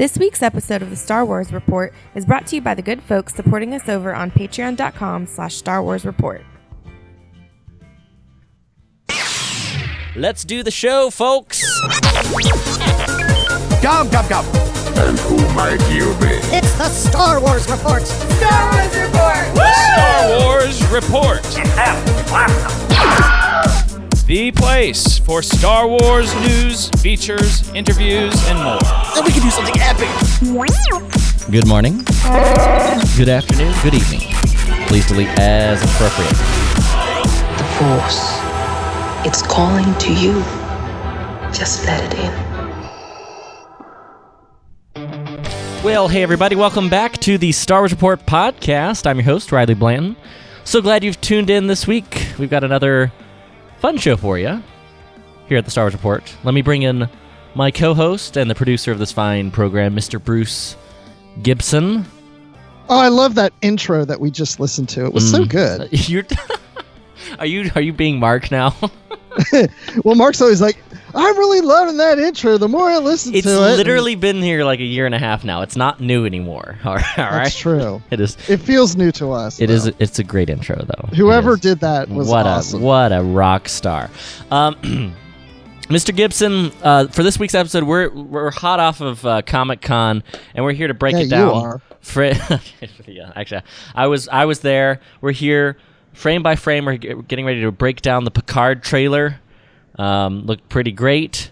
This week's episode of the Star Wars Report is brought to you by the good folks supporting us over on patreon.com slash Star Wars Report. Let's do the show, folks. Come, come, come. And who might you be? It's the Star Wars Report. Star Wars Report! Star Wars Report. The place for Star Wars news, features, interviews, and more. Then we can do something epic. Good morning. Good afternoon. Good evening. Please delete as appropriate. The Force. It's calling to you. Just let it in. Well, hey everybody, welcome back to the Star Wars Report podcast. I'm your host, Riley Blanton. So glad you've tuned in this week. We've got another fun show for you here at the Star Wars Report. Let me bring in my co-host and the producer of this fine program, Mr. Bruce Gibson. Oh, I love that intro that we just listened to. It was so Mm. good. You're Are you are you being Mark now? Well, Mark's always like, I'm really loving that intro. The more I listen it's to it, it's literally been here like a year and a half now. It's not new anymore. All right. That's true. It is It feels new to us. It though. is. It's a great intro, though. Whoever did that was what awesome. a what a rock star. Um, Mr. Gibson, uh, for this week's episode, we're we're hot off of uh, Comic Con, and we're here to break Yeah, it you down. are. Fra- yeah, actually, I was I was there. We're here, frame by frame. We're getting ready to break down the Picard trailer. Um, looked pretty great.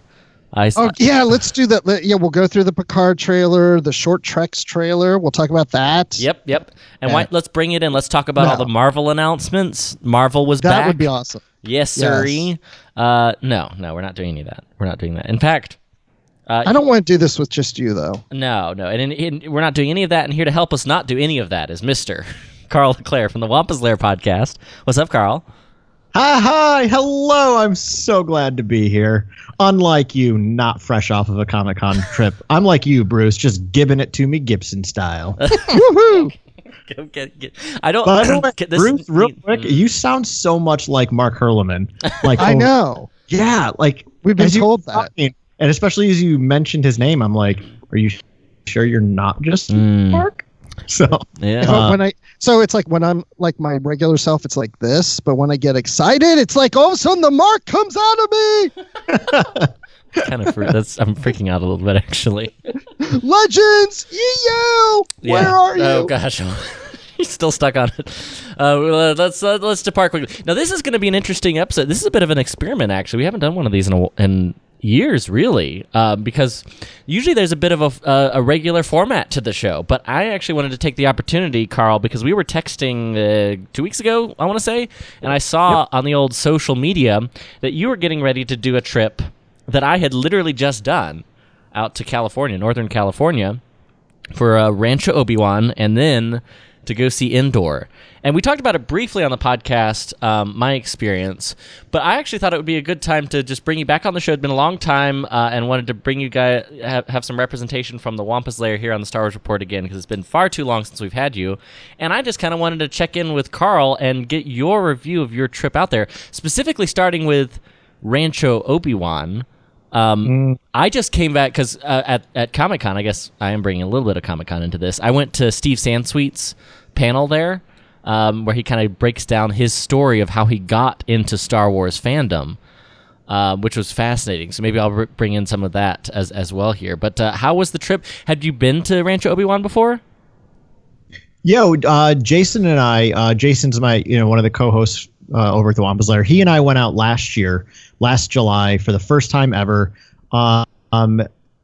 I Oh yeah, let's do that. Yeah, we'll go through the Picard trailer, the Short Treks trailer. We'll talk about that. Yep, yep. And Yeah. why, let's bring it in. Let's talk about all the Marvel announcements. Marvel was that back. That would be awesome. Yes, Yes. sirree. Uh, no, no, we're not doing any of that. We're not doing that. In fact, uh, I don't want to do this with just you though. no, no, and, and, and we're not doing any of that. And here to help us not do any of that is Mister Carl Leclaire from the Wampa's Lair podcast. What's up, Carl? Hi, hi, hello. I'm so glad to be here. Unlike you, not fresh off of a Comic Con trip. I'm like you, Bruce, just giving it to me Gibson style. Woohoo! Get- get- get- I don't. By the way, get this- Bruce, real quick, mm. you sound so much like Mark Herleman. Like I oh, know. Yeah, like We've been told that. talking, and especially as you mentioned his name, I'm like, are you sure you're not just Mm. Mark? So Yeah. Uh, when I so it's like when I'm like my regular self, it's like this. But when I get excited, it's like all of a sudden the mark comes out of me. kind of. Fr- that's. I'm freaking out a little bit actually. Legends, you, where are you? Oh gosh, he's still stuck on it. Uh, uh, let's uh, let's depart quickly. Now this is going to be an interesting episode. This is a bit of an experiment, actually. We haven't done one of these in a, in years, really, uh, because usually there's a bit of a, uh, a regular format to the show. But I actually wanted to take the opportunity, Carl, because we were texting uh, two weeks ago, I want to say, and I saw on the old social media that you were getting ready to do a trip that I had literally just done out to California, Northern California for uh, Rancho Obi Wan, and then to go see Endor. And we talked about it briefly on the podcast, um, my experience. But I actually thought it would be a good time to just bring you back on the show. It's been a long time, uh, and wanted to bring you guys have, have some representation from the Wampa's Lair here on the Star Wars Report again because it's been far too long since we've had you. And I just kind of wanted to check in with Carl and get your review of your trip out there, specifically starting with Rancho Obi Wan. Um, I just came back because uh, at at Comic Con, I guess I am bringing a little bit of Comic Con into this. I went to Steve Sansweet's panel there, um, where he kind of breaks down his story of how he got into Star Wars fandom, uh, which was fascinating. So maybe I'll br- bring in some of that as as well here. But uh, how was the trip? Had you been to Rancho Obi Wan before? Yo, uh, Jason and I, uh, Jason's my, you know, one of the co-hosts uh, over at the Wampa's Lair. He and I went out last year, last July, for the first time ever. Uh, um,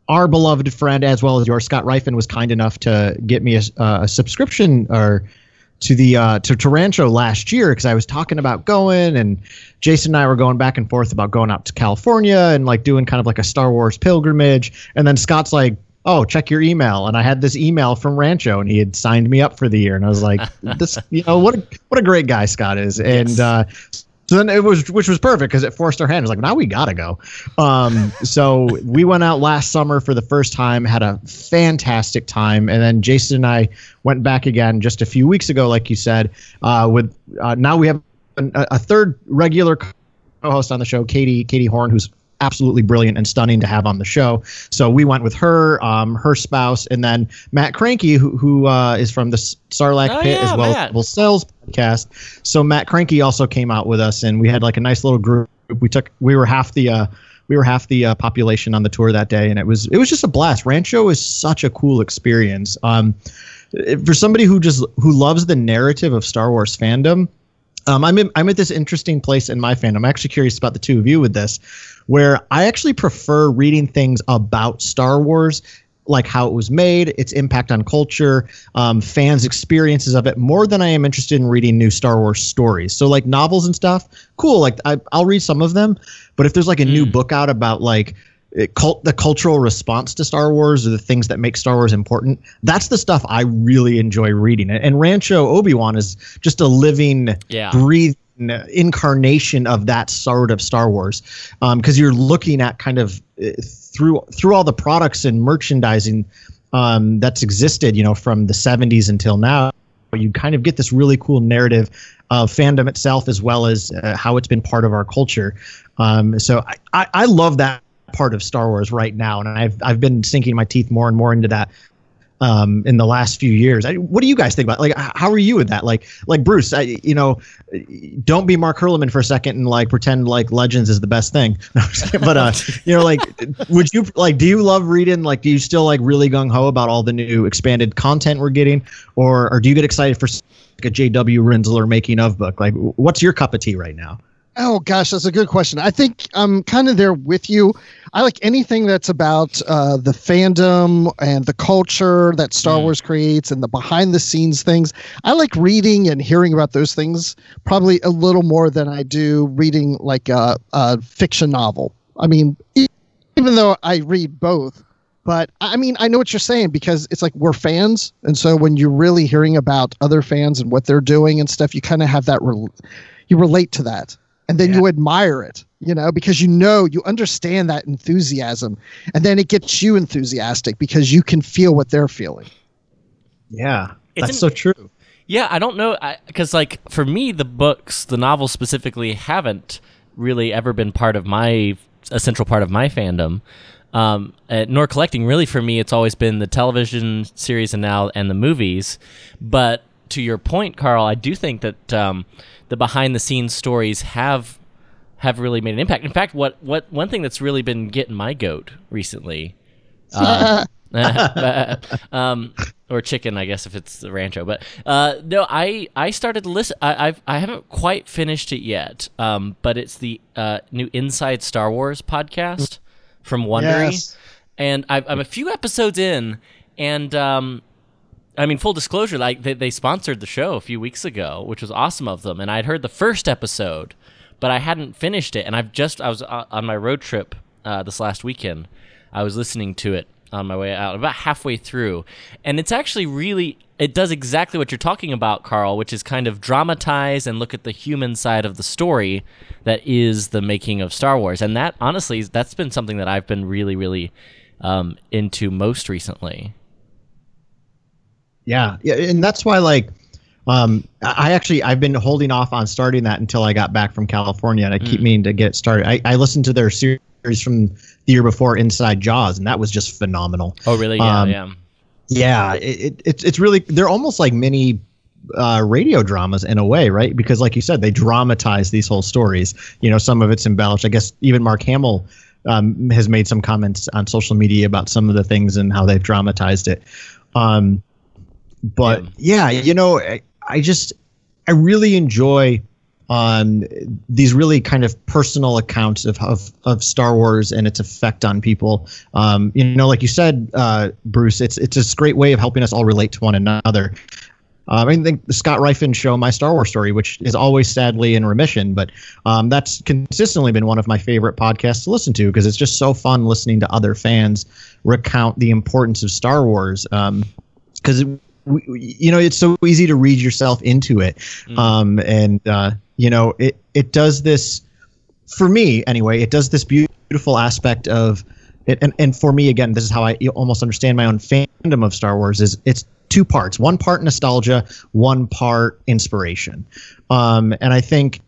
our beloved friend, as well as yours, Scott Rifen, was kind enough to get me a, uh, a subscription or to the uh, to Tarancho last year because I was talking about going, and Jason and I were going back and forth about going out to California and like doing kind of like a Star Wars pilgrimage. And then Scott's like, "Oh, check your email," and I had this email from Rancho, and he had signed me up for the year, and I was like, "This, you know, what a what a great guy Scott is." And uh, so then it was, which was perfect because it forced our hand. It was like, now we gotta go. Um, so we went out last summer for the first time, had a fantastic time, and then Jason and I went back again just a few weeks ago, like you said. Uh, with uh, now we have a, a third regular co-host on the show, Katie Katie Horn, who's absolutely brilliant and stunning to have on the show. So we went with her, um, her spouse, and then Matt Cranky, who, who uh, is from the Sarlacc Oh, Pit yeah, as well Matt. as Double Cells podcast. So Matt Cranky also came out with us, and we had like a nice little group. We took we were half the uh, we were half the uh, population on the tour that day, and it was it was just a blast. Rancho is such a cool experience. Um, for somebody who just who loves the narrative of Star Wars fandom, um, I'm in, I'm at this interesting place in my fandom. I'm actually curious about the two of you with this, where I actually prefer reading things about Star Wars, like how it was made, its impact on culture, um, fans' experiences of it, more than I am interested in reading new Star Wars stories. So like novels and stuff, cool. Like I, I'll read some of them, but if there's like a new book out about like it, cult, the cultural response to Star Wars or the things that make Star Wars important. That's the stuff I really enjoy reading. And Rancho Obi Wan is just a living, Yeah. breathing incarnation of that sort of Star Wars, because you're looking at kind of uh, through through all the products and merchandising um, that's existed, you know, from the 70s until now. You kind of get this really cool narrative of fandom itself as well as uh, how it's been part of our culture. Um, so I, I, I love that part of Star Wars right now, and I've I've been sinking my teeth more and more into that um, in the last few years. I, what do you guys think about? Like, how are you with that? Like, like Bruce, I, you know, don't be Mark Hurleman for a second and like pretend like Legends is the best thing. But uh, you know, like, would you like? Do you love reading? Like, do you still like really gung ho about all the new expanded content we're getting, or or do you get excited for like a J.W. Rinzler making of book? Like, what's your cup of tea right now? Oh gosh, that's a good question. I think I'm kind of there with you. I like anything that's about uh, the fandom and the culture that Star Wars creates and the behind the scenes things. I like reading and hearing about those things probably a little more than I do reading like a, a fiction novel. I mean, even though I read both, but I mean, I know what you're saying because it's like we're fans, and so when you're really hearing about other fans and what they're doing and stuff, you kind of have that. Rel- you relate to that, and then you admire it, you know, because you know you understand that enthusiasm, and then it gets you enthusiastic because you can feel what they're feeling. Yeah, It's that's an- so true. Yeah, I don't know because like for me, the books, the novels specifically, haven't really ever been part of my a central part of my fandom. Um, uh, nor collecting really for me, it's always been the television series and now and the movies. But to your point, Carl, I do think that um, the behind the scenes stories have have really made an impact. In fact, what what one thing that's really been getting my goat recently. Uh, um, or chicken, I guess if it's the rancho. But uh, no, I I started to listen. I I've, I haven't quite finished it yet. Um, but it's the uh, new Inside Star Wars podcast from Wondery, Yes. and I've, I'm a few episodes in, and um, I mean, full disclosure, like they, they sponsored the show a few weeks ago, which was awesome of them. And I'd heard the first episode, but I hadn't finished it. And I've just I was uh, on my road trip uh, this last weekend. I was listening to it on my way out, about halfway through, and it's actually really it does exactly what you're talking about, Carl, which is kind of dramatize and look at the human side of the story that is the making of Star Wars. And that honestly, that's been something that I've been really, really um, into most recently. Yeah, yeah, and that's why like um I actually I've been holding off on starting that until I got back from California and I keep meaning to get started. I, I listened to their series from the year before Inside Jaws and that was just phenomenal. Oh, really? Yeah, Um, yeah. Yeah, it, it, it's it's really they're almost like mini uh, radio dramas in a way, right? Because like you said, they dramatize these whole stories. You know, some of it's embellished. I guess even Mark Hamill um, has made some comments on social media about some of the things and how they've dramatized it. Um, but yeah, you know, I, I just I really enjoy um, these really kind of personal accounts of, of of Star Wars and its effect on people. Um, you know, like you said, uh, Bruce, it's it's this great way of helping us all relate to one another. Um, I think the Scott Rifen show, My Star Wars Story, which is always sadly in remission, but um, that's consistently been one of my favorite podcasts to listen to because it's just so fun listening to other fans recount the importance of Star Wars. Because you know it's so easy to read yourself into it, um, and uh, you know it it does this for me anyway. It does this beautiful aspect of it, and and for me again, this is how I almost understand my own fandom of Star Wars. Is it's two parts. One part nostalgia, one part inspiration. Um, and I think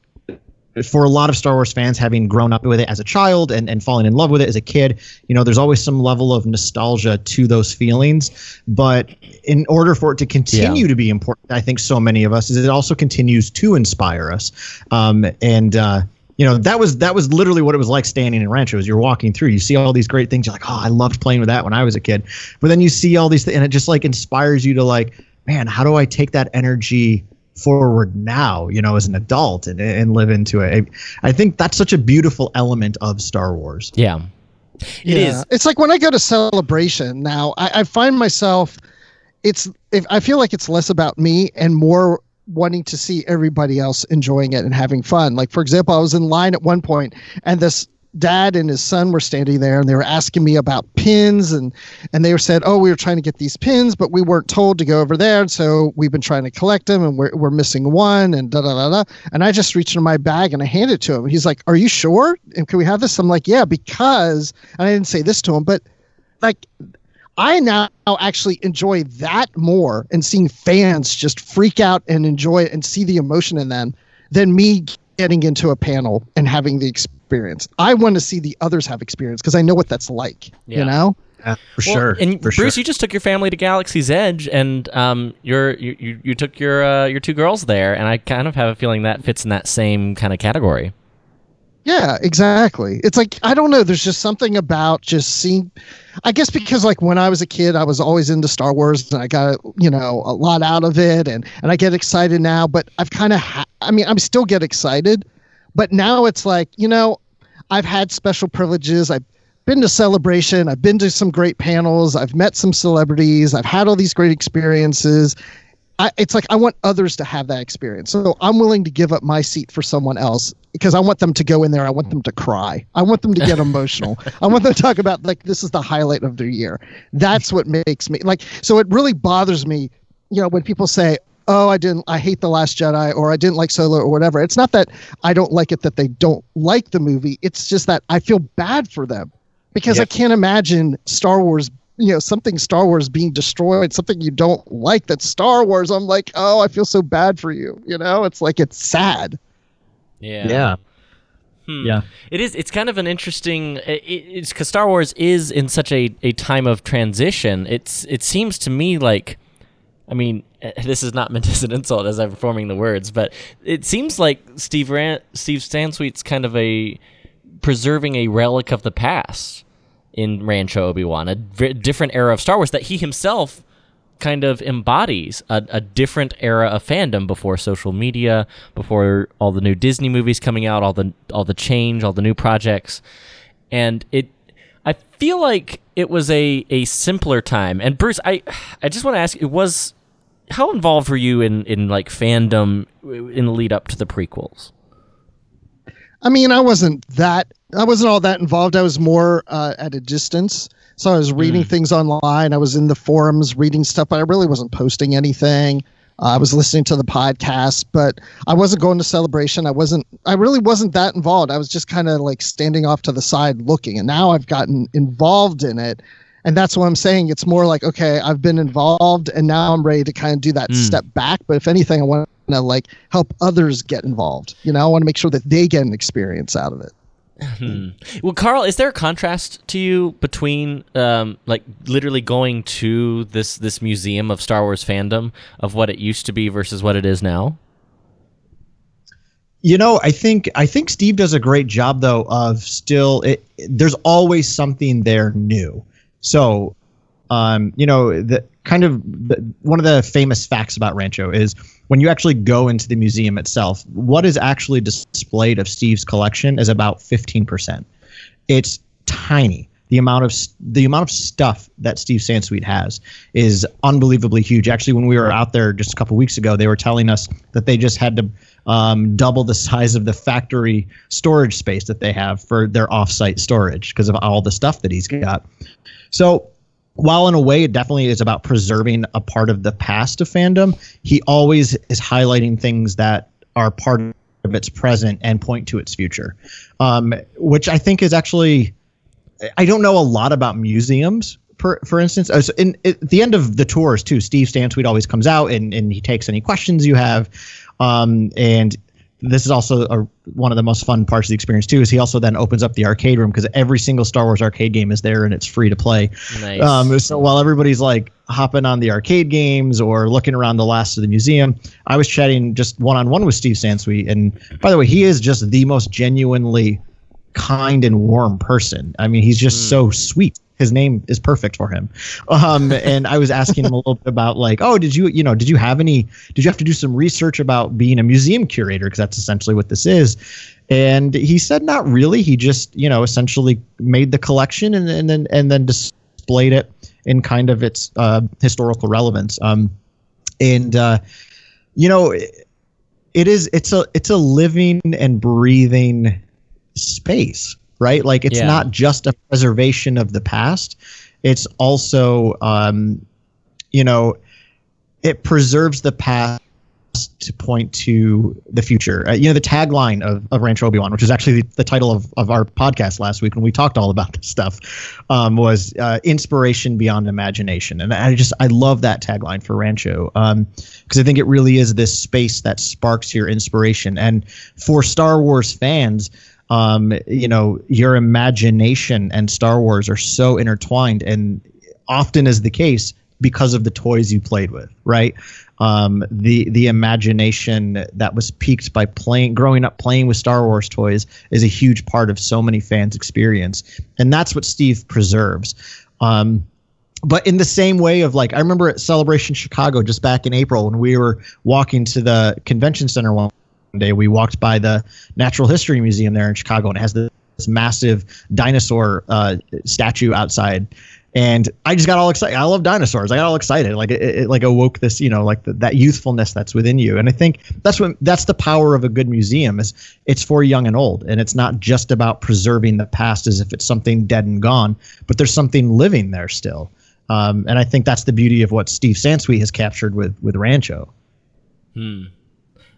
for a lot of Star Wars fans, having grown up with it as a child and, and falling in love with it as a kid, you know, there's always some level of nostalgia to those feelings. But in order for it to continue Yeah. to be important, I think so many of us is it also continues to inspire us. Um, and uh, you know, that was that was literally what it was like standing in Rancho. As you're walking through, you see all these great things. You're like, oh, I loved playing with that when I was a kid. But then you see all these, things and it just like inspires you to like, man, how do I take that energy? Forward now you know as an adult and, and live into it I, I think that's such a beautiful element of star wars Yeah. It is. It's like when I go to celebration now, I, I find myself it's if I feel like it's less about me and more wanting to see everybody else enjoying it and having fun. Like for example, I was in line at one point and this dad and his son were standing there and they were asking me about pins and and they were said oh we were trying to get these pins but we weren't told to go over there and so we've been trying to collect them and we're, we're missing one and da da da da. And i just reached into my bag and i handed it to him. He's like are you sure? And can we have this? I'm like yeah because and i didn't say this to him but like I now actually enjoy that more and seeing fans just freak out and enjoy it and see the emotion in them than me getting into a panel and having the experience. I want to see the others have experience because I know what that's like. Yeah. You know? for Well, sure And for Bruce, sure you just took your family to Galaxy's Edge, and um, you're, you you you took your uh, your two girls there, and I kind of have a feeling that fits in that same kind of category. Yeah, exactly. It's like I don't know. There's just something about just seeing. I guess because like when I was a kid, I was always into Star Wars, and I got you know a lot out of it, and and I get excited now. But I've kind of, ha- I mean, I'm still get excited, but now it's like you know, I've had special privileges. I've been to celebration. I've been to some great panels. I've met some celebrities. I've had all these great experiences. I, it's like I want others to have that experience. So I'm willing to give up my seat for someone else because I want them to go in there. I want them to cry. I want them to get emotional. I want them to talk about like this is the highlight of their year. That's what makes me like. So it really bothers me, you know, when people say, "Oh, I didn't. I hate the Last Jedi," or "I didn't like Solo," or whatever. It's not that I don't like it that they don't like the movie. It's just that I feel bad for them because I can't imagine Star Wars you know something Star Wars being destroyed, something you don't like that's Star Wars. I'm like, oh, I feel so bad for you. You know, it's like it's sad. Yeah. yeah Hmm. yeah It is. It's kind of an interesting. It, it's because Star Wars is in such a, a time of transition. It's. It seems to me like, I mean, eh, this is not meant as an insult as I'm forming the words, but it seems like Steve Ran- Steve kind of a preserving a relic of the past in Rancho Obi Wan, a v- different era of Star Wars that he himself kind of embodies a, a different era of fandom before social media, before all the new Disney movies coming out, all the all the change, all the new projects, and it. I feel like it was a, a simpler time. And Bruce, I I just want to ask, it was how involved were you in in like fandom in the lead up to the prequels? I mean, I wasn't that. I wasn't all that involved. I was more uh, at a distance. So I was reading things online. I was in the forums reading stuff, but I really wasn't posting anything. Uh, I was listening to the podcast, but I wasn't going to celebration. I wasn't. I really wasn't that involved. I was just kind of like standing off to the side looking. And now I've gotten involved in it, and that's what I'm saying. It's more like okay, I've been involved, and now I'm ready to kind of do that step back. But if anything, I want to like help others get involved. You know, I want to make sure that they get an experience out of it. Well, Carl, is there a contrast to you between um, like literally going to this this museum of Star Wars fandom of what it used to be versus what it is now? You know, I think I think Steve does a great job though of still it, there's always something there new. So, um, you know, the kind of the, one of the famous facts about Rancho is when you actually go into the museum itself, what is actually displayed of Steve's collection is about 15%. It's tiny. The amount of the amount of stuff that Steve Sansweet has is unbelievably huge. Actually, when we were out there just a couple weeks ago, they were telling us that they just had to um, double the size of the factory storage space that they have for their offsite storage because of all the stuff that he's got. So while in a way it definitely is about preserving a part of the past of fandom, he always is highlighting things that are part of its present and point to its future, um, which I think is actually. I don't know a lot about museums. For, for instance, uh, so in, at the end of the tours too, Steve Sansweet always comes out and, and he takes any questions you have, um, and this is also a, one of the most fun parts of the experience too. Is he also then opens up the arcade room because every single Star Wars arcade game is there and it's free to play. Nice. Um, so while everybody's like hopping on the arcade games or looking around the last of the museum, I was chatting just one on one with Steve Sansweet. And by the way, he is just the most genuinely kind and warm person. I mean, he's just so sweet. His name is perfect for him. Um, and I was asking him a little bit about like, oh, did you, you know, did you have any, did you have to do some research about being a museum curator? Because that's essentially what this is. And he said, not really. He just, you know, essentially made the collection and, and then and then displayed it in kind of its uh, historical relevance. Um, and uh, you know, it, it is it's a it's a living and breathing space, right? Like it's Yeah. not just a preservation of the past; it's also, um, you know, it preserves the past to point to the future. Uh, you know, the tagline of, of Rancho Obi Wan, which is actually the, the title of, of our podcast last week when we talked all about this stuff, um, was uh, inspiration beyond imagination. And I just, I love that tagline for Rancho because I think it really is this space that sparks your inspiration. And for Star Wars fans, um, you know, your imagination and Star Wars are so intertwined and often is the case because of the toys you played with, right? Um, the the imagination that was piqued by playing, growing up playing with Star Wars toys, is a huge part of so many fans' experience, and that's what Steve preserves. Um, but in the same way of like, I remember at Celebration Chicago just back in April when we were walking to the convention center one day, we walked by the Natural History Museum there in Chicago, and it has this, massive dinosaur uh, statue outside. And I just got all excited. I love dinosaurs. I got all excited. Like it, it like awoke this, you know, like the, that youthfulness that's within you. And I think that's what that's the power of a good museum is it's for young and old, and it's not just about preserving the past as if it's something dead and gone, but there's something living there still. Um, and I think that's the beauty of what Steve Sansweet has captured with with Rancho.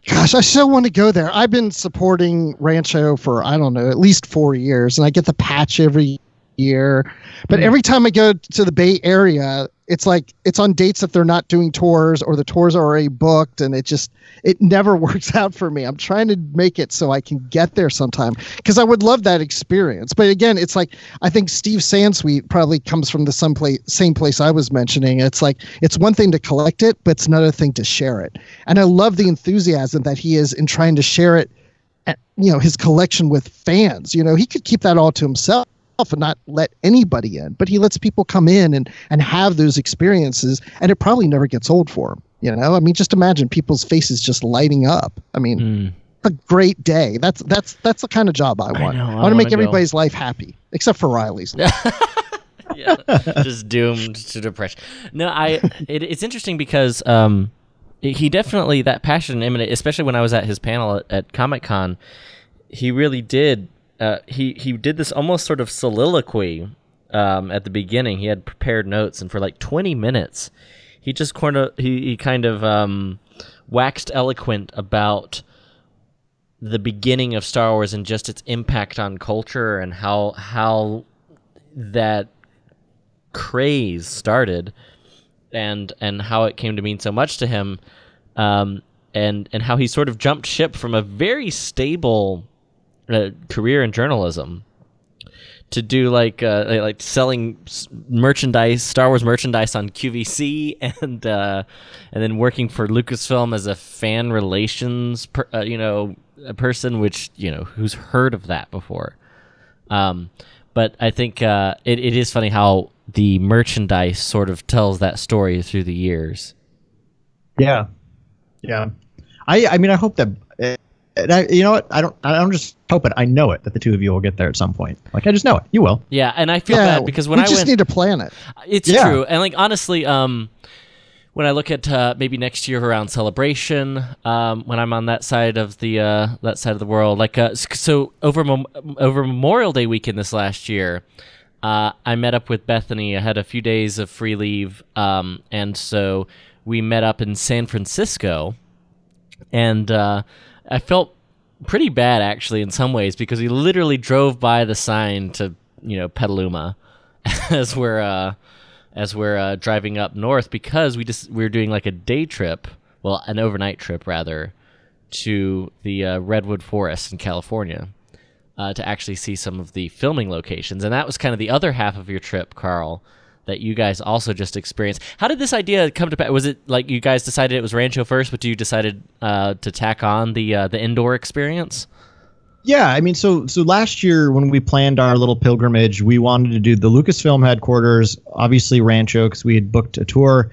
Gosh, I still want to go there. I've been supporting Rancho for I don't know at least four years, and I get the patch every year. But hmm. every time I go to the Bay Area, it's like it's on dates that they're not doing tours or the tours are already booked, and it just it never works out for me. I'm trying to make it so I can get there sometime because I would love that experience. But again, it's like I think Steve Sansweet probably comes from the some place, same place I was mentioning. It's like it's one thing to collect it, but it's another thing to share it. And I love the enthusiasm that he is in trying to share it eh, you know his collection with fans you know he could keep that all to himself and not let anybody in but he lets people come in and and have those experiences and it probably never gets old for him you know i mean just imagine people's faces just lighting up i mean a great day that's that's that's the kind of job i want know, I want to make go. everybody's life happy except for riley's yeah, just doomed to depression. No, I. It, it's interesting because um, he definitely that passion emanated, especially when I was at his panel at, at Comic Con. He really did. Uh, he he did this almost sort of soliloquy um, at the beginning. He had prepared notes, and for like twenty minutes, he just kind of he, he kind of um, waxed eloquent about the beginning of Star Wars and just its impact on culture and how how that craze started and and how it came to mean so much to him um, and and how he sort of jumped ship from a very stable uh, career in journalism to do like uh, like- like selling merchandise, Star Wars merchandise on QVC, and uh, and then working for Lucasfilm as a fan relations, per, uh, you know, a person which you know who's heard of that before. Um, but I think uh, it, it is funny how the merchandise sort of tells that story through the years. Yeah, yeah. I I mean I hope that. And I, you know what? I don't. I don't just hope it. I know it that the two of you will get there at some point. Like I just know it. You will. Yeah, and I feel bad because when we I just went, need to plan it It's Yeah. true, and like honestly, um, when I look at uh, maybe next year around celebration, um, when I'm on that side of the uh, that side of the world, like uh, so over Mem- over Memorial Day weekend this last year, uh, I met up with Bethany. I had a few days of free leave, um, and so we met up in San Francisco, and uh, I felt pretty bad actually in some ways because we literally drove by the sign to you know Petaluma as we're uh, as we're uh, driving up north because we just we were doing like a day trip, well an overnight trip rather, to the uh, redwood forest in California uh, to actually see some of the filming locations, and that was kind of the other half of your trip, Carl. That you guys also just experienced. How did this idea come to pass? Was it like you guys decided it was Rancho first, but you decided uh, to tack on the uh, the Endor experience? Yeah, I mean, so so last year when we planned our little pilgrimage, we wanted to do the Lucasfilm headquarters, obviously Rancho, because we had booked a tour,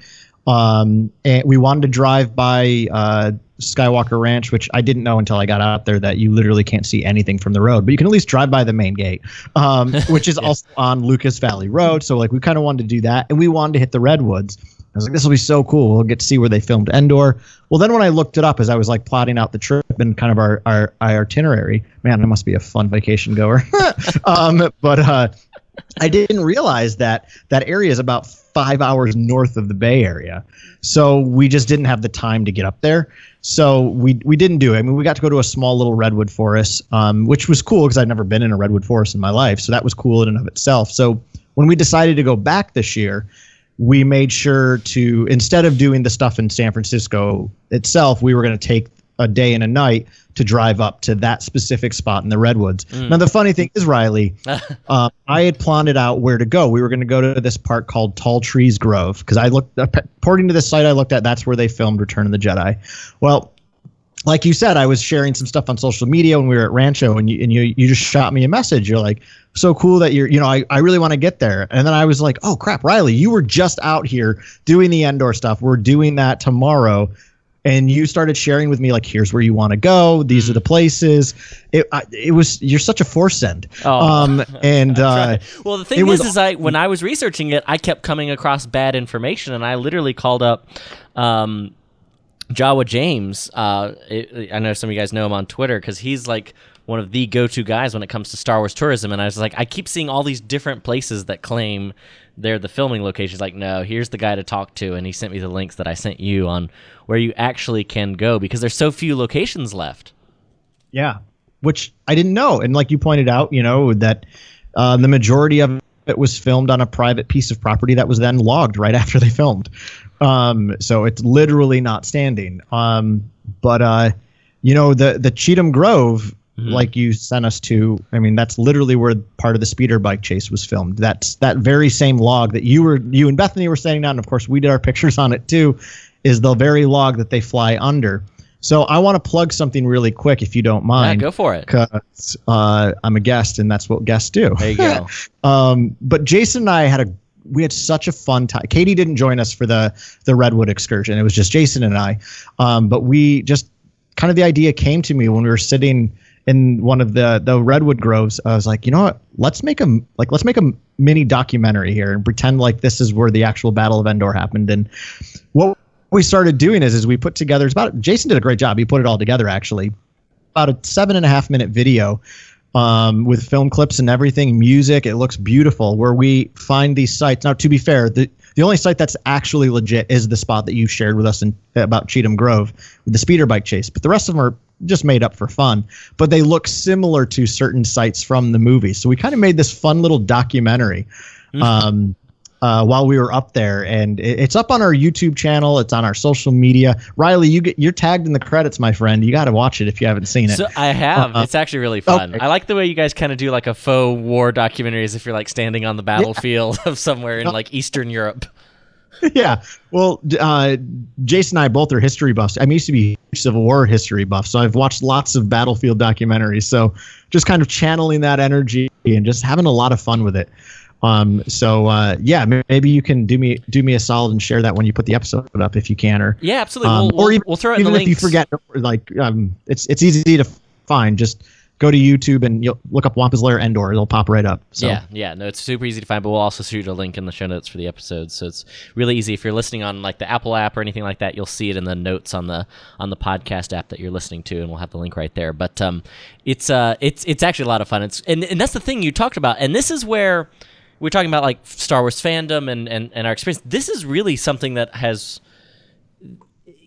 um, and we wanted to drive by uh, Skywalker Ranch, which I didn't know until I got out there that you literally can't see anything from the road, but you can at least drive by the main gate, um, which is also on Lucas Valley Road. So like we kind of wanted to do that, and we wanted to hit the redwoods. I was like, this will be so cool. We'll get to see where they filmed Endor. Well, then when I looked it up as I was like plotting out the trip and kind of our our, our itinerary, man, I must be a fun vacation goer. um, but uh, I didn't realize that that area is about five hours north of the Bay Area. So we just didn't have the time to get up there. So we we didn't do it. I mean, we got to go to a small little redwood forest, um, which was cool because I'd never been in a redwood forest in my life. So that was cool in and of itself. So when we decided to go back this year, we made sure to instead of doing the stuff in San Francisco itself, we were going to take a day and a night to drive up to that specific spot in the redwoods. Now the funny thing is, Riley, uh, I had plotted out where to go. We were going to go to this park called Tall Trees Grove because I looked according to the site I looked at. That's where they filmed Return of the Jedi. Well. Like you said, I was sharing some stuff on social media when we were at Rancho, and you and you you just shot me a message. You're like, so cool that you're, you know, I, I really want to get there. And then I was like, oh crap, Riley, you were just out here doing the Endor stuff. We're doing that tomorrow and you started sharing with me like here's where you want to go these are the places it I, it was you're such a force send Oh. um and uh Well, the thing was- is, is I when I was researching it, I kept coming across bad information, and I literally called up um, Jawa James. Uh, it, I know some of you guys know him on Twitter because he's like one of the go-to guys when it comes to Star Wars tourism. And I was like, I keep seeing all these different places that claim they're the filming locations. Like, no, here's the guy to talk to, and he sent me the links that I sent you on where you actually can go because there's so few locations left. yeah which i didn't know and like you pointed out you know that uh, the majority of it was filmed on a private piece of property that was then logged right after they filmed um so it's literally not standing um but uh you know the the cheatham grove like you sent us to i mean that's literally where part of the speeder bike chase was filmed that's that very same log that you were you and bethany were standing on and of course we did our pictures on it too is the very log that they fly under so i want to plug something really quick if you don't Yeah, mind go for it. because uh, i'm a guest and that's what guests do There you go. um, but Jason and I had a we had such a fun time. Katie didn't join us for the the redwood excursion. It was just Jason and I. Um, but we just kind of the idea came to me when we were sitting in one of the the redwood groves. I was like, you know what? Let's make a like let's make a mini documentary here and pretend like this is where the actual Battle of Endor happened. And what we started doing is is we put together. It's about Jason did a great job. He put it all together actually. About a seven and a half minute video um, with film clips and everything, music. It looks beautiful. Where we find these sites. Now, to be fair, the the only site that's actually legit is the spot that you shared with us in, about Cheatham Grove with the speeder bike chase. But the rest of them are just made up for fun. But they look similar to certain sites from the movie. So we kind of made this fun little documentary. Um, uh, while we were up there, and it, it's up on our YouTube channel. It's on our social media. Riley, you get you're tagged in the credits, my friend. You got to watch it if you haven't seen it. So I have. Uh-uh. it's actually really fun. Okay. I like the way you guys kind of do like a faux war documentary as if you're like standing on the battlefield of somewhere in like Eastern Europe. yeah. Well, uh, Jason and I both are history buffs. I mean, used to be Civil War history buff, so I've watched lots of battlefield documentaries. So just kind of channeling that energy and just having a lot of fun with it. Um, so uh, yeah, maybe you can do me do me a solid and share that when you put the episode up if you can, or Yeah, absolutely. um, we'll, or even, we'll throw it in even the if you forget, like um, it's it's easy to find. Just go to YouTube and you'll look up Wampa's Lair Endor. It'll pop right up. So. Yeah, yeah, no, it's super easy to find, but we'll also shoot a link in the show notes for the episode, so it's really easy. If you're listening on like the Apple app or anything like that, you'll see it in the notes on the on the podcast app that you're listening to, and we'll have the link right there. But um, it's uh, it's it's actually a lot of fun. It's and, and that's the thing you talked about, and this is where we're talking about like Star Wars fandom and and and our experience. This is really something that has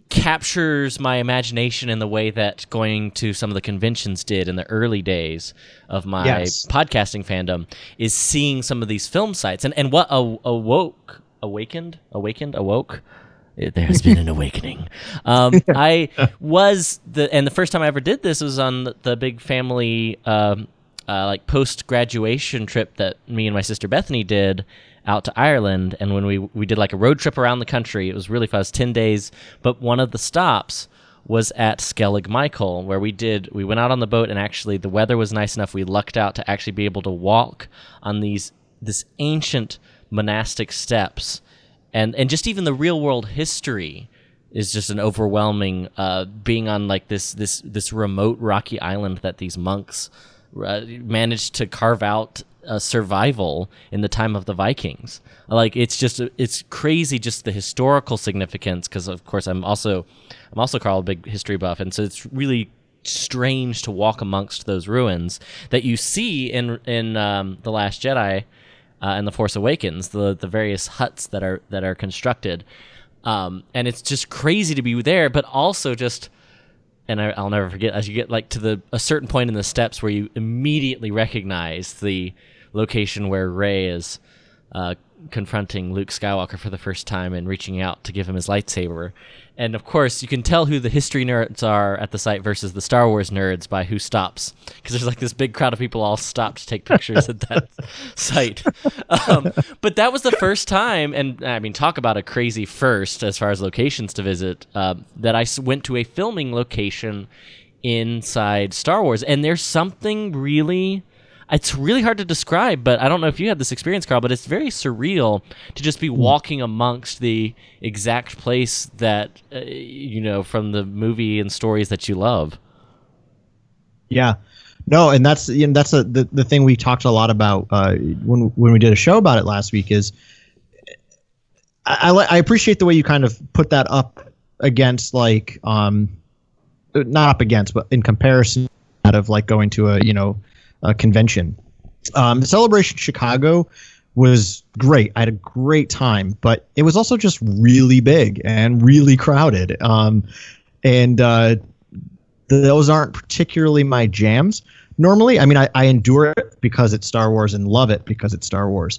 captures my imagination in the way that going to some of the conventions did in the early days of my Yes. podcasting fandom is seeing some of these film sites and and what a- awoke awakened awakened awoke There has been an awakening. Um, I was the and the first time I ever did this was on the, the big family um, uh, like post graduation trip that me and my sister Bethany did out to Ireland. And when we we did like a road trip around the country, it was really fun. It was ten days, but one of the stops was at Skellig Michael, where we did we went out on the boat and actually the weather was nice enough we lucked out to actually be able to walk on these this ancient monastic steps and and just even the real world history is just an overwhelming uh, being on like this this this remote rocky island that these monks uh, managed to carve out uh, survival in the time of the Vikings. Like it's just it's crazy just the historical significance because of course I'm also I'm also Carl a big history buff and so it's really strange to walk amongst those ruins that you see in in um, the Last Jedi uh, and the Force Awakens the the various huts that are that are constructed um, and it's just crazy to be there but also just and I, I'll never forget as you get like to the a certain point in the steps where you immediately recognize the location where Rey is uh, confronting Luke Skywalker for the first time and reaching out to give him his lightsaber. And of course, you can tell who the history nerds are at the site versus the Star Wars nerds by who stops, because there's like this big crowd of people all stopped to take pictures at that site. Um, but that was the first time, and I mean, talk about a crazy first as far as locations to visit. Uh, I went to a filming location inside Star Wars, and there's something really it's really hard to describe, but I don't know if you had this experience, Carl, but it's very surreal to just be walking amongst the exact place that, uh, you know, from the movie and stories that you love. Yeah. No, and that's you know, that's a, the the thing we talked a lot about uh, when when we did a show about it last week is I, I, I appreciate the way you kind of put that up against like um not up against but in comparison out of like going to a you know a convention. Um, Celebration Chicago was great. I had a great time, but it was also just really big and really crowded. Um, and uh, those aren't particularly my jams normally. I mean, I, I endure it because it's Star Wars and love it because it's Star Wars.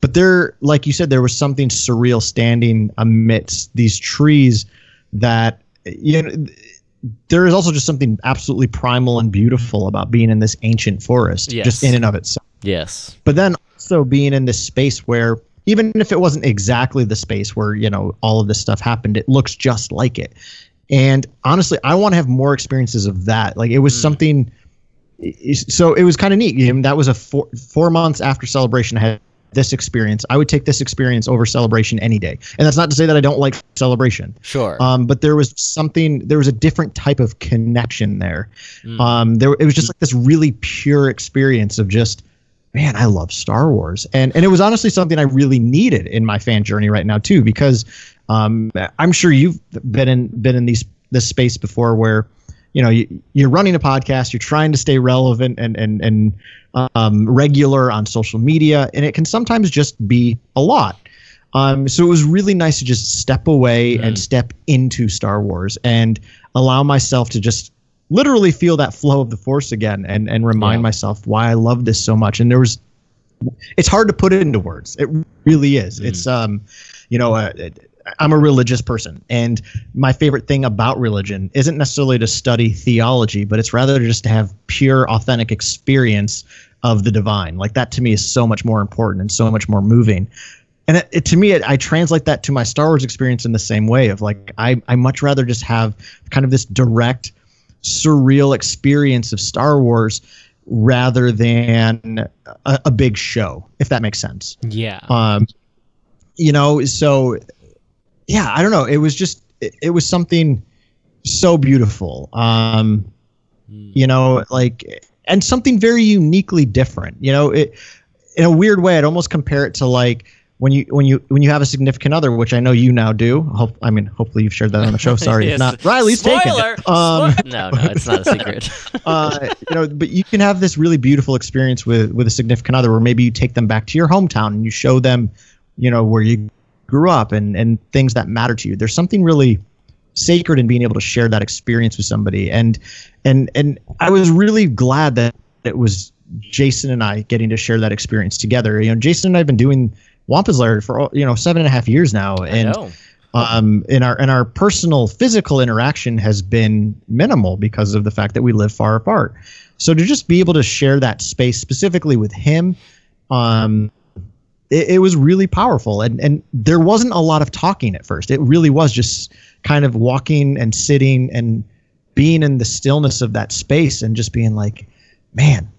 But there, like you said, there was something surreal standing amidst these trees that you know. There is also just something absolutely primal and beautiful about being in this ancient forest, Yes. just in and of itself. Yes. but then also being in this space where even if it wasn't exactly the space where you know all of this stuff happened it looks just like it. And honestly i want to have more experiences of that. Like it was mm. something so it was kind of neat. You know, that was a four, four months after celebration i had this experience. I would take this experience over celebration any day. And that's not to say that i don't like celebration. Sure. um, but there was something there was a different type of connection there. Um, there it was just like this really pure experience of just man i love star wars. And and it was honestly something i really needed in my fan journey right now too because um, i'm sure you've been in been in these this space before where you know you, you're running a podcast you're trying to stay relevant and and and um, regular on social media and it can sometimes just be a lot um, so it was really nice to just step away and step into Star Wars and allow myself to just literally feel that flow of the Force again and and remind Yeah. myself why I love this so much. And there was, it's hard to put it into words. It really is. It's um, you know, uh, I'm a religious person, and my favorite thing about religion isn't necessarily to study theology, but it's rather just to have pure, authentic experience of the divine. Like that to me is so much more important and so much more moving and it, it, to me it, i translate that to my star wars experience in the same way of like I, I much rather just have kind of this direct surreal experience of star wars rather than a, a big show if that makes sense yeah. um you know so yeah i don't know. It was just it, it was something so beautiful. Um you know like and something very uniquely different. You know it in a weird way i'd almost compare it to like when you when you when you have a significant other which i know you now do. Hope i mean hopefully you've shared that on the show. Sorry Yes. if not. Riley's Spoiler! taken it. Um no, no, it's not a secret. uh, you know, but you can have this really beautiful experience with with a significant other, where maybe you take them back to your hometown and you show them, you know, where you grew up and and things that matter to you. There's something really sacred in being able to share that experience with somebody, and and and I was really glad that it was Jason and I getting to share that experience together. You know, Jason and I have been doing Wampa's Lair for you know seven and a half years now, and. Um, in our and our personal physical interaction has been minimal because of the fact that we live far apart. So to just be able to share that space specifically with him, um, it, it was really powerful. And and there wasn't a lot of talking at first. It really was just kind of walking and sitting and being in the stillness of that space and just being like, man,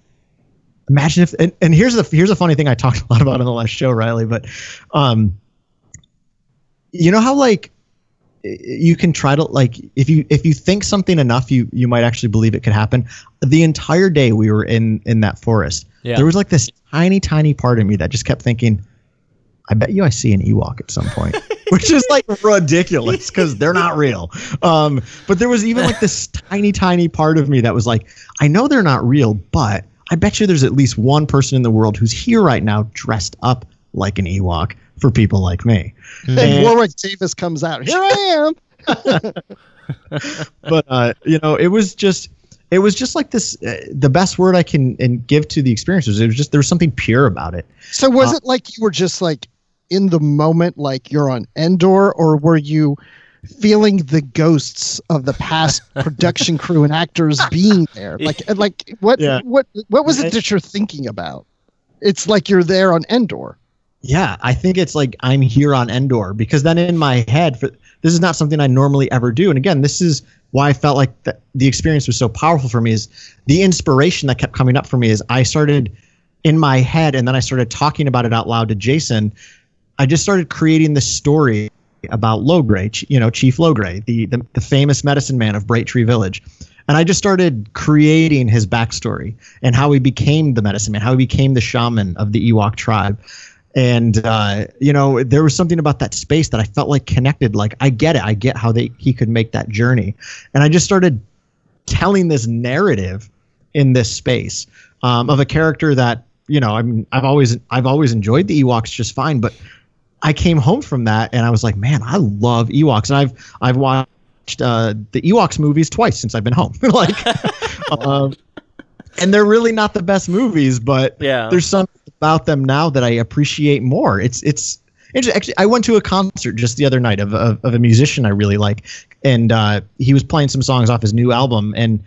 imagine if and, and here's the here's a funny thing I talked a lot about on the last show, Riley, but um you know how like you can try to like if you if you think something enough you you might actually believe it could happen the entire day we were in in that forest Yeah. there was like this tiny tiny part of me that just kept thinking i bet you i see an ewok at some point which is like ridiculous because they're not real um but there was even like this tiny tiny part of me that was like i know they're not real but i bet you there's at least one person in the world who's here right now dressed up like an ewok for people like me And Warwick Davis comes out. Here I am. but uh, you know, it was just it was just like this. Uh, the best word I can and give to the experience was it was just there was something pure about it. So was Uh, it like you were just like in the moment, like you're on Endor, or were you feeling the ghosts of the past production crew and actors being there? Like, like what Yeah. what what was it that you're thinking about? It's like you're there on Endor. Yeah, I think it's like I'm here on Endor because then in my head, for this is not something I normally ever do. And again, this is why I felt like the, the experience was so powerful for me. Is the inspiration that kept coming up for me is I started in my head and then I started talking about it out loud to Jason. I just started creating this story about Logray, you know, Chief Logray, the, the the famous medicine man of Bright Tree Village. And I just started creating his backstory and how he became the medicine man, how he became the shaman of the Ewok tribe. And uh, you know, there was something about that space that I felt like connected. Like I get it, I get how they he could make that journey. And I just started telling this narrative in this space um, of a character that you know I mean I've always I've always enjoyed the Ewoks just fine, but I came home from that and I was like, man, I love Ewoks, and I've I've watched uh, the Ewoks movies twice since I've been home. like, um, and they're really not the best movies, but Yeah. there's something about them now that I appreciate more. It's it's. Actually, I went to a concert just the other night of, of, of a musician I really like, and uh, he was playing some songs off his new album. And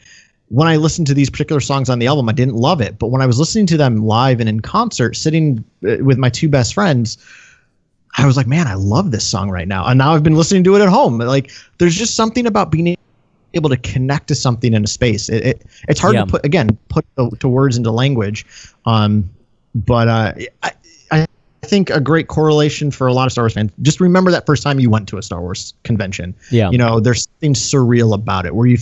when I listened to these particular songs on the album, I didn't love it. But when I was listening to them live and in concert, sitting uh, with my two best friends, I was like, man, I love this song right now. And now I've been listening to it at home. Like, there's just something about being able to connect to something in a space. It, it it's hard Yeah. to put again put to, to words into language. Um, but uh, I, I think a great correlation for a lot of Star Wars fans. Just remember that first time you went to a Star Wars convention. Yeah. You know, there's something surreal about it where you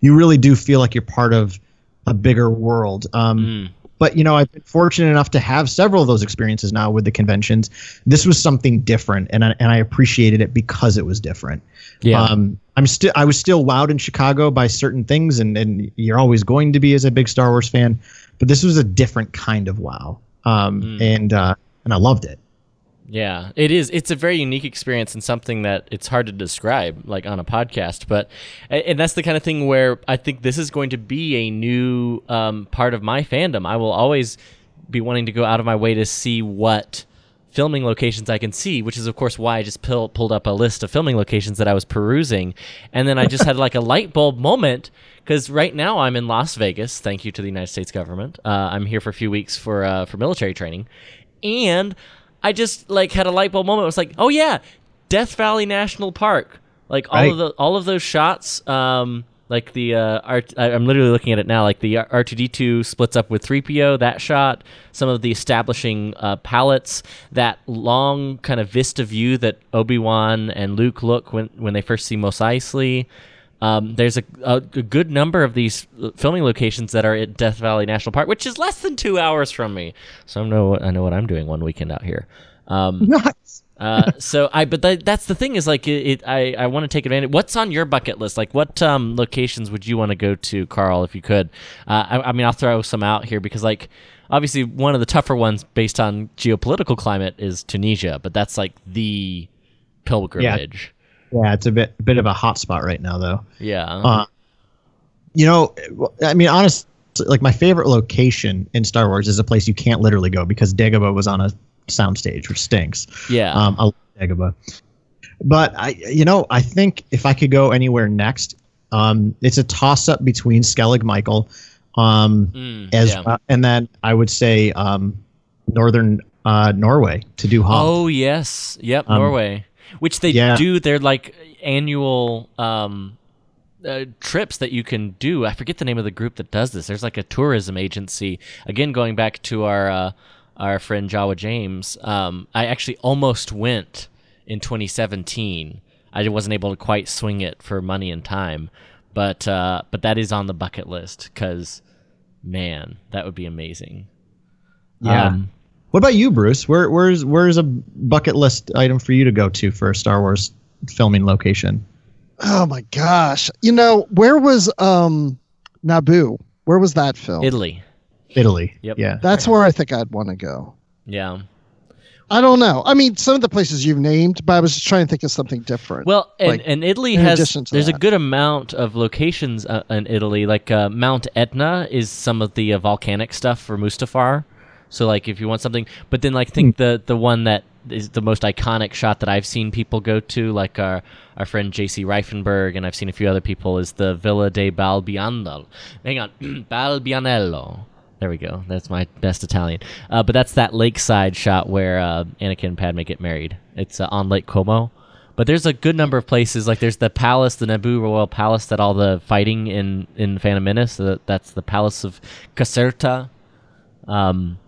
you really do feel like you're part of a bigger world. Um, But you know, I've been fortunate enough to have several of those experiences now with the conventions. This was something different, and I, and I appreciated it because it was different. Yeah. Um, I'm still I was still wowed in Chicago by certain things, and and you're always going to be as a big Star Wars fan. But this was a different kind of wow, um, and uh, and I loved it. Yeah, it is. It's a very unique experience and something that it's hard to describe, like on a podcast. But and that's the kind of thing where I think this is going to be a new um, part of my fandom. I will always be wanting to go out of my way to see what filming locations I can see, which is of course why I just pull, pulled up a list of filming locations that I was perusing, and then I just had like a light bulb moment because right now I'm in Las Vegas. Thank you to the United States government. Uh, I'm here for a few weeks for uh, for military training, and I just like had a light bulb moment. It was like, oh yeah, Death Valley National Park. Like all Right. of the all of those shots, um, like the uh, R- I- I'm literally looking at it now. Like the R two D two splits up with three PO. That shot, some of the establishing uh, palettes, that long kind of vista view that Obi Wan and Luke look when when they first see Mos Eisley. Um, there's a, a, a good number of these uh, filming locations that are at Death Valley National Park, which is less than two hours from me. So I know I know what I'm doing one weekend out here. Um, Nice. uh, so I, but that, that's the thing is like it. it I, I want to take advantage. What's on your bucket list? Like, what um, locations would you want to go to, Carl, if you could? Uh, I, I mean, I'll throw some out here because like obviously one of the tougher ones based on geopolitical climate is Tunisia, but that's like the pilgrimage. Yeah, it's a bit a bit of a hot spot right now, though. Yeah. Uh, you know, I mean, honestly, like my favorite location in Star Wars is a place you can't literally go because Dagobah was on a soundstage, which stinks. yeah. Um, I love Dagobah. But I, you know, I think if I could go anywhere next, um, it's a toss up between Skellig Michael, um, Mm, as yeah. and then I would say um, northern uh, Norway to do Hoth. Oh yes, yep, Um, Norway, which they yeah. do. They're like annual um, uh, trips that you can do. I forget the name of the group that does this. There's like a tourism agency. Again, going back to our uh, our friend Jawa James, um, I actually almost went in 2017. I wasn't able to quite swing it for money and time, but uh, but that is on the bucket list because man, that would be amazing. Yeah. Um, What about you, Bruce? Where where's where's a bucket list item for you to go to for a Star Wars filming location? Oh my gosh. You know, where was um Naboo? Where was that film? Italy. Italy. Yep. Yeah. That's where I think I'd want to go. Yeah. I don't know. I mean, some of the places you've named, but I was just trying to think of something different. Well, and, Like, and Italy has addition to there's a good amount of locations uh, in Italy. Like uh, Mount Etna is some of the uh, volcanic stuff for Mustafar. So like if you want something, but then like Hmm. think the the one that is the most iconic shot that I've seen people go to, like our our friend J.C. Reifenberg, and I've seen a few other people, is the Villa de Balbianello. Hang on, Balbianello. There we go. That's my best Italian. Uh, but that's that lakeside shot where uh, Anakin and Padme get married. It's uh, on Lake Como. But there's a good number of places. Like there's the palace, the Naboo Royal Palace, that all the fighting in in Phantom Menace. Uh, that's the Palace of Caserta. Um,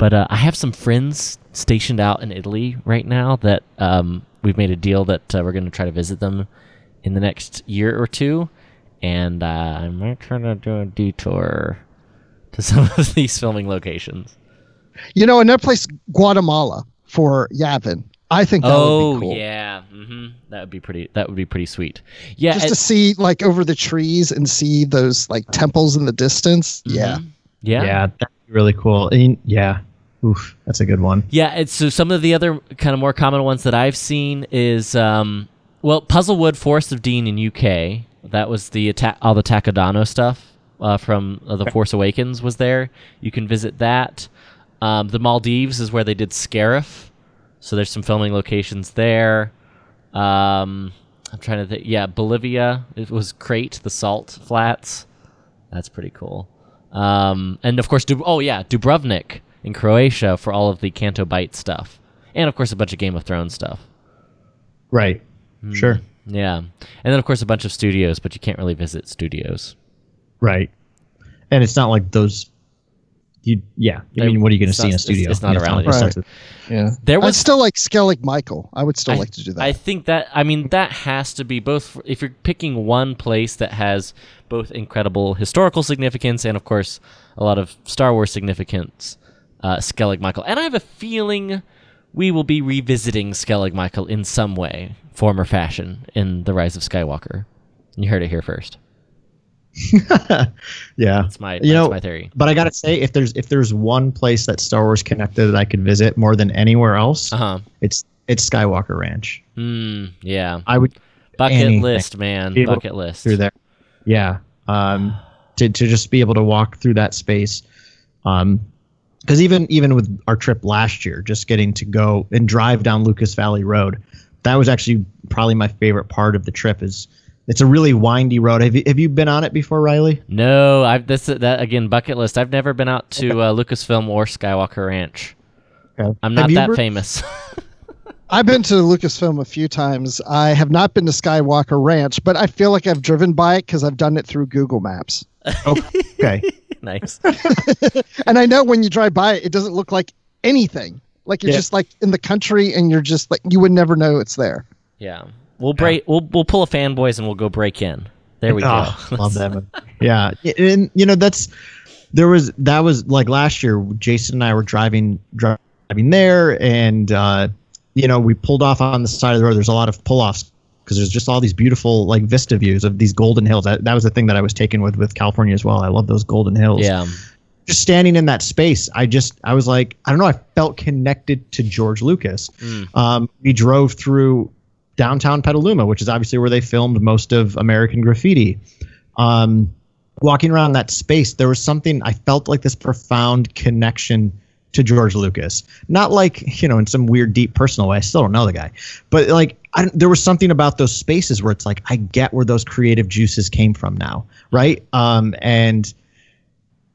but uh, I have some friends stationed out in Italy right now that um, we've made a deal that uh, we're going to try to visit them in the next year or two, and uh, I might try to do a detour to some of these filming locations. you know, another place, Guatemala for Yavin. I think that oh would be cool. yeah, hmm that would be pretty. That would be pretty sweet. Yeah, Just and- to see like over the trees and see those like temples in the distance. Yeah. yeah, Yeah, that'd be really cool. And, yeah. Oof, that's a good one. Yeah, it's so some of the other kind of more common ones that I've seen is um, well, Puzzlewood Forest of Dean in UK. That was the atta- all the Takodana stuff uh, from uh, the Force Awakens was there. You can visit that. Um, the Maldives is where they did Scarif, so there's some filming locations there. Um, I'm trying to think. Yeah, Bolivia. It was Crait, the salt flats. That's pretty cool. Um, and of course, Dub- oh yeah, Dubrovnik in Croatia for all of the Canto Bight stuff, and of course a bunch of Game of Thrones stuff. Right. Hmm. Sure. Yeah, and then of course a bunch of studios, but you can't really visit studios. Right. And it's not like those. You yeah. I mean, what are you going to it's see in not- a studio? it's- it's not I mean, around like anymore. extensive. Yeah. There I'd was still like Skellig Michael. I would still I- like to do that. I think that I mean that has to be both. If you're picking one place that has both incredible historical significance and of course a lot of Star Wars significance, uh, Skellig Michael, and I have a feeling we will be revisiting Skellig Michael in some way, form or fashion in the Rise of Skywalker. You heard it here first. Yeah. That's my You that's know, my theory. But I gotta say, if there's if there's one place that Star Wars connected that I could visit more than anywhere else, Uh huh. it's it's Skywalker Ranch. Mm, yeah. I would Bucket anything list, man. Bucket list. through there. Yeah. Um, to to just be able to walk through that space. Um, because even even with our trip last year, just getting to go and drive down Lucas Valley Road, that was actually probably my favorite part of the trip. Is it's a really windy road. Have you have you been on it before, Riley? No, I've this that again bucket list. I've never been out to uh, Lucasfilm or Skywalker Ranch. Okay. I'm not that ever- famous. I've been to Lucasfilm a few times. I have not been to Skywalker Ranch, but I feel like I've driven by it because I've done it through Google Maps. Okay. nice. And I know when you drive by it, it doesn't look like anything. Like you're Yeah. just like in the country and you're just like, you would never know it's there. Yeah, we'll break. We'll we'll pull a fanboys and we'll go break in. There we Oh, go. love that movie. Yeah, and you know that's there was that was like last year. Jason and I were driving driving there, and uh, you know we pulled off on the side of the road. There's a lot of pull offs because there's just all these beautiful like vista views of these golden hills. That, that was the thing that I was taken with with California as well. I love those golden hills. yeah, Just standing in that space, I just I was like I don't know. I felt connected to George Lucas. Um, we drove through downtown Petaluma, which is obviously where they filmed most of American Graffiti. Um, walking around that space, there was something I felt like this profound connection to George Lucas. Not like you know in some weird, deep personal way. I still don't know the guy, but like I, there was something about those spaces where it's like I get where those creative juices came from now, right? Um, and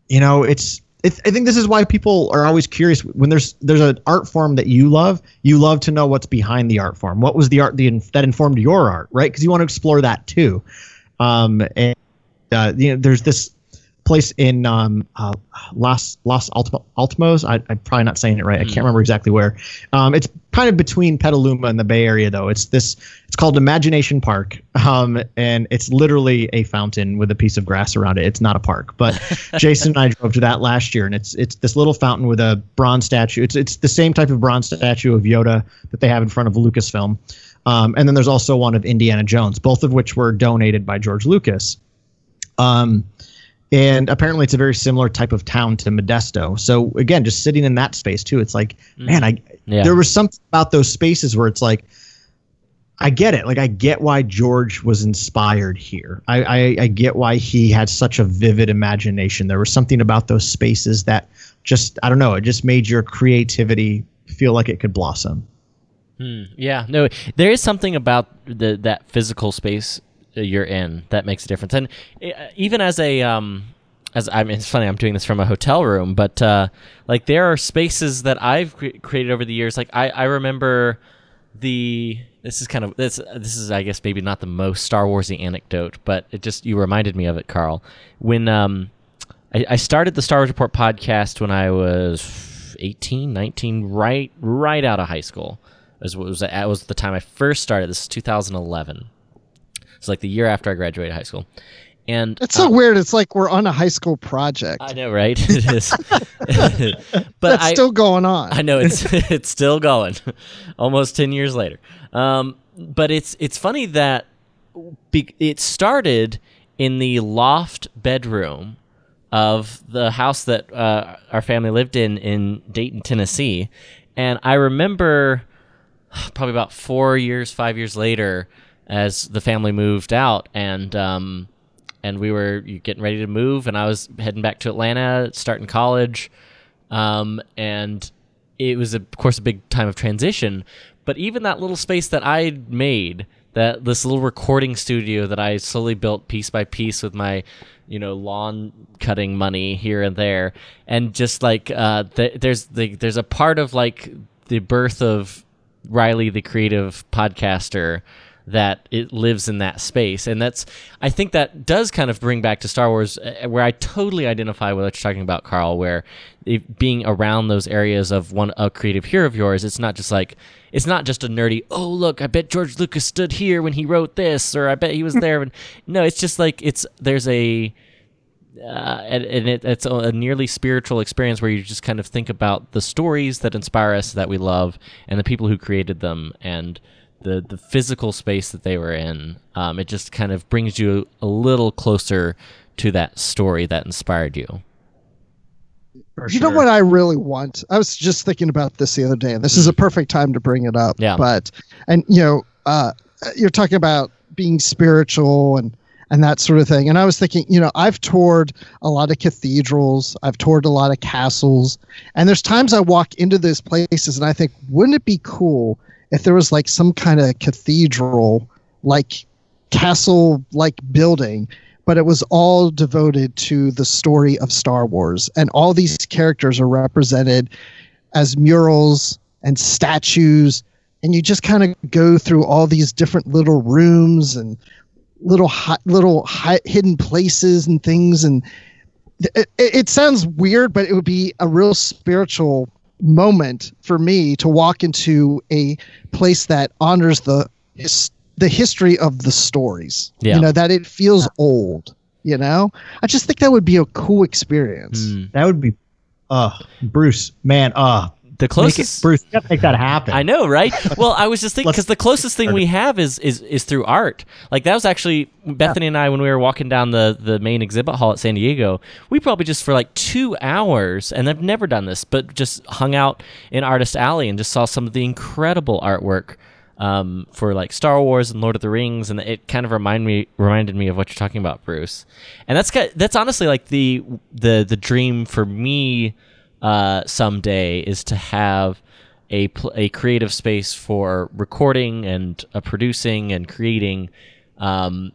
you know, it's I think this is why people are always curious when there's there's an art form that you love. You love to know what's behind the art form. What was the art the, that informed your art, right? Because you want to explore that too. Um, and uh, you know, there's this place in um, uh, Los Los Alamos. I, am probably not saying it right. I can't remember exactly where. Um, it's kind of between Petaluma and the Bay Area, though. It's this. It's called Imagination Park, um, and it's literally a fountain with a piece of grass around it. It's not a park, but Jason and I drove to that last year, and it's it's this little fountain with a bronze statue. It's it's the same type of bronze statue of Yoda that they have in front of Lucasfilm. Um, and then there's also one of Indiana Jones, both of which were donated by George Lucas. Um, and apparently it's a very similar type of town to Modesto. So again, just sitting in that space too, it's like, mm. man, I yeah. there was something about those spaces where it's like, I get it. Like I get why George was inspired here. I, I, I get why he had such a vivid imagination. There was something about those spaces that just I don't know. It just made your creativity feel like it could blossom. Hmm. Yeah, no, there is something about the that physical space you're in that makes a difference. And uh, even as a um, as I mean, it's funny I'm doing this from a hotel room, but uh, like there are spaces that I've cre- created over the years. Like I I remember the this is kind of this this is I guess maybe not the most Star Warsy anecdote, but it just you reminded me of it, Carl. When um I, I started the Star Wars Report podcast when I was 18, 19, right right out of high school. It was, was, it was the time I first started. This is 2011. It's like the year after I graduated high school. And it's so um, weird. It's like we're on a high school project. I know, right? it is. but That's I, still going on. I know it's it's still going, almost ten years later. Um, but it's it's funny that be, it started in the loft bedroom of the house that uh, our family lived in in Dayton, Tennessee, and I remember probably about four years, five years later as the family moved out, and um, and we were getting ready to move, and I was heading back to Atlanta, starting college, um, and it was of course a big time of transition. But even that little space that I made, that this little recording studio that I slowly built piece by piece with my you know lawn cutting money here and there and just like uh, th- there's the, there's a part of like the birth of Riley the creative podcaster that it lives in that space. And that's i think that does kind of bring back to star wars uh, where i totally identify with what you're talking about carl where being around those areas of one a creative hero of yours it's not just like it's not just a nerdy oh look i bet george lucas stood here when he wrote this or i bet he was there when no it's just like it's there's a uh, and, and it, it's a nearly spiritual experience where you just kind of think about the stories that inspire us that we love and the people who created them. And the the physical space that they were in. Um, it just kind of brings you a little closer to that story that inspired you. For you sure. know what I really want? I was just thinking about this the other day, and this is a perfect time to bring it up. Yeah. But and you know, uh, you're talking about being spiritual and and that sort of thing. And I was thinking, you know, I've toured a lot of cathedrals, I've toured a lot of castles, and there's times I walk into those places and I think, wouldn't it be cool if there was like some kind of cathedral like castle like building but it was all devoted to the story of Star Wars. And all these characters are represented as murals and statues and you just kind of go through all these different little rooms and little hi- little hi- hidden places and things and it, it, sounds weird but it would be a real spiritual moment for me to walk into a place that honors the the history of the stories. Yeah. You know that it feels old. You know, I just think that would be a cool experience. Mm. That would be, uh, Bruce, man, uh, the closest it, Bruce, you make that happen. I know, right? Well, I was just thinking because the closest thing we have is is is through art. Like that was actually Bethany yeah. and I when we were walking down the the main exhibit hall at San Diego. We probably just for like two hours, and I've never done this, but just hung out in Artist Alley and just saw some of the incredible artwork um, for like Star Wars and Lord of the Rings, and it kind of remind me reminded me of what you're talking about, Bruce. And that's that's honestly like the the the dream for me uh, someday is to have a pl- a creative space for recording and uh, producing and creating um,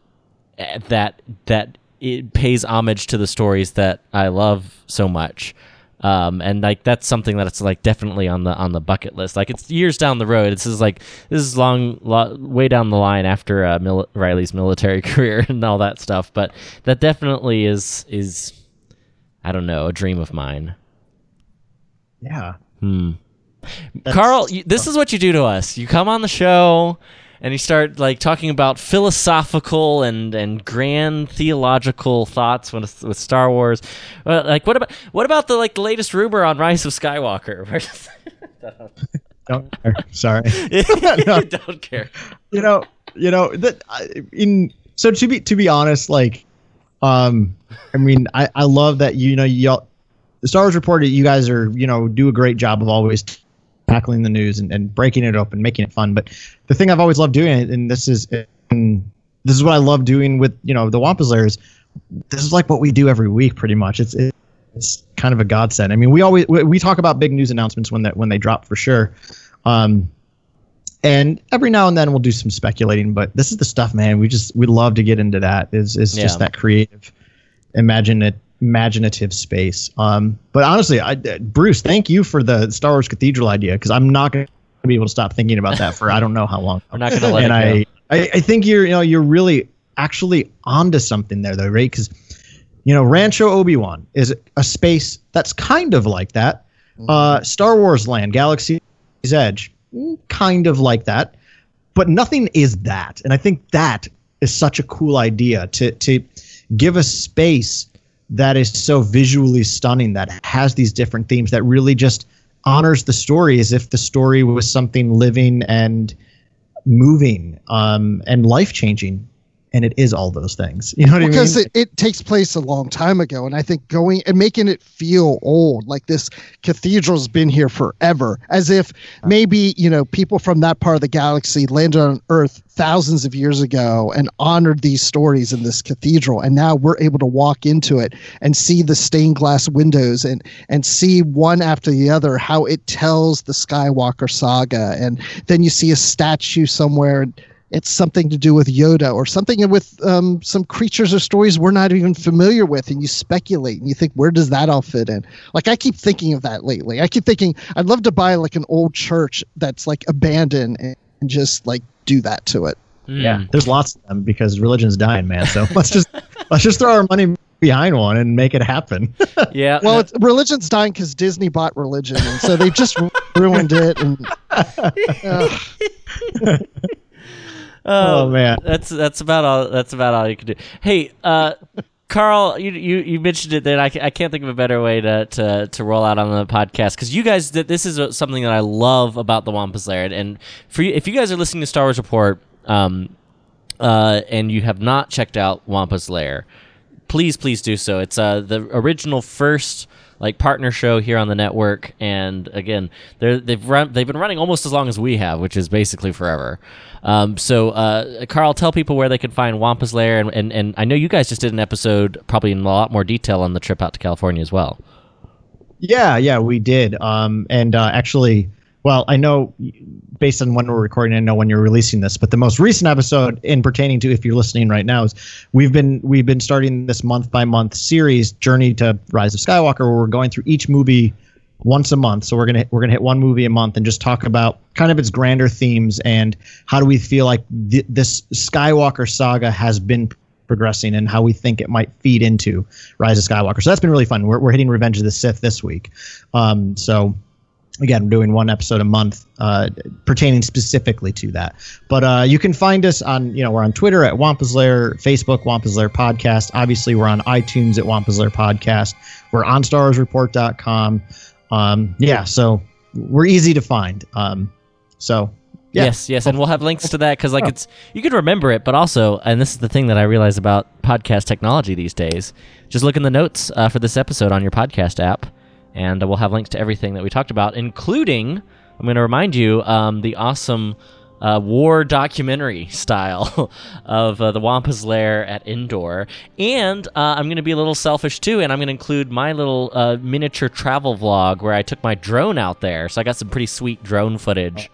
that that it pays homage to the stories that I love so much. Um, and like that's something that it's like definitely on the on the bucket list. Like it's years down the road. This is like this is long, lo- way down the line after uh, mil- Riley's military career and all that stuff. But that definitely is is I don't know a dream of mine. Yeah. Hmm. Carl, you, this is what you do to us. You come on the show and you start like talking about philosophical and and grand theological thoughts with with Star Wars. Uh, like what about what about the like the latest rumor on Rise of Skywalker? Don't care. Sorry. you don't care. you know, you know that in so to be to be honest, like, um, I mean, I I love that you know y'all, the Star Wars Report. You guys are you know do a great job of always tackling the news and, and breaking it open, making it fun. But the thing I've always loved doing, and this is and this is what I love doing with you know the Wampa's Lair. This is like what we do every week, pretty much. It's it's kind of a godsend. I mean, we always we, we talk about big news announcements when that when they drop for sure. Um, and every now and then we'll do some speculating, but this is the stuff, man. We just we love to get into that. Is is Yeah. just that creative, imaginative imaginative space. Um, but honestly, I, Bruce, thank you for the Star Wars Cathedral idea because I'm not going to be able to stop thinking about that for I don't know how long. We're not going to let and it go. I, I I think you're you know you're really actually onto something there though, right? Because you know Rancho Obi Wan is a space that's kind of like that. Uh, Star Wars Land, Galaxy's Edge, kind of like that, but nothing is that. And I think that is such a cool idea to to give a space that is so visually stunning that has these different themes that really just honors the story as if the story was something living and moving um, and life changing. And it is all those things. You know what because I mean? it, it takes place a long time ago and i think going and making it feel old like this cathedral's been here forever as if maybe you know people from that part of the galaxy landed on earth thousands of years ago and honored these stories in this cathedral and now we're able to walk into it and see the stained glass windows and and see one after the other how it tells the skywalker saga and then you see a statue somewhere it's something to do with Yoda or something with um, some creatures or stories we're not even familiar with, and you speculate and you think, where does that all fit in? Like I keep thinking of that lately. I keep thinking I'd love to buy like an old church that's like abandoned and, and just like do that to it. Yeah, there's lots of them because religion's dying, man. So let's just let's just throw our money behind one and make it happen. Yeah. Well, it's, religion's dying because Disney bought religion, and so they just ruined it. And uh, Oh, man. that's that's about all. That's about all you can do. Hey, uh, Carl, you, you you mentioned it. Then I, I can't think of a better way to to, to roll out on the podcast because you guys that this is something that I love about the Wampa's Lair, and, and for you, if you guys are listening to Star Wars Report, um, uh, and you have not checked out Wampa's Lair, please please do so. It's uh the original first like partner show here on the network, and again, they're they've run they've been running almost as long as we have, which is basically forever. Um, so uh, Carl, tell people where they can find Wampa's Lair, and, and and I know you guys just did an episode, probably in a lot more detail on the trip out to California as well. Yeah, yeah, we did. Um, and uh, actually, well, I know based on when we're recording, I know when you're releasing this, but the most recent episode in pertaining to if you're listening right now is we've been we've been starting this month by month series Journey to Rise of Skywalker, where we're going through each movie once a month. So we're gonna we're gonna hit one movie a month and just talk about kind of its grander themes and how do we feel like th- this Skywalker saga has been progressing and how we think it might feed into Rise of Skywalker. So that's been really fun. We're, we're hitting Revenge of the Sith this week. Um, so again, we're doing one episode a month uh, pertaining specifically to that. But uh, you can find us on, you know, we're on Twitter at Wampa's Lair, Facebook Wampa's Lair Podcast. Obviously, we're on iTunes at Wampa's Lair Podcast. We're on StarWarsReport.com. Um, yeah, so we're easy to find. Um, so yeah. Yes, yes, and we'll have links to that because like it's you can remember it, but also, and this is the thing that I realize about podcast technology these days. Just look in the notes uh, for this episode on your podcast app, and we'll have links to everything that we talked about, including I'm going to remind you um, the awesome uh, war documentary style of uh, the Wampa's Lair at Endor. And uh, I'm going to be a little selfish too, and I'm going to include my little uh, miniature travel vlog where I took my drone out there. So I got some pretty sweet drone footage.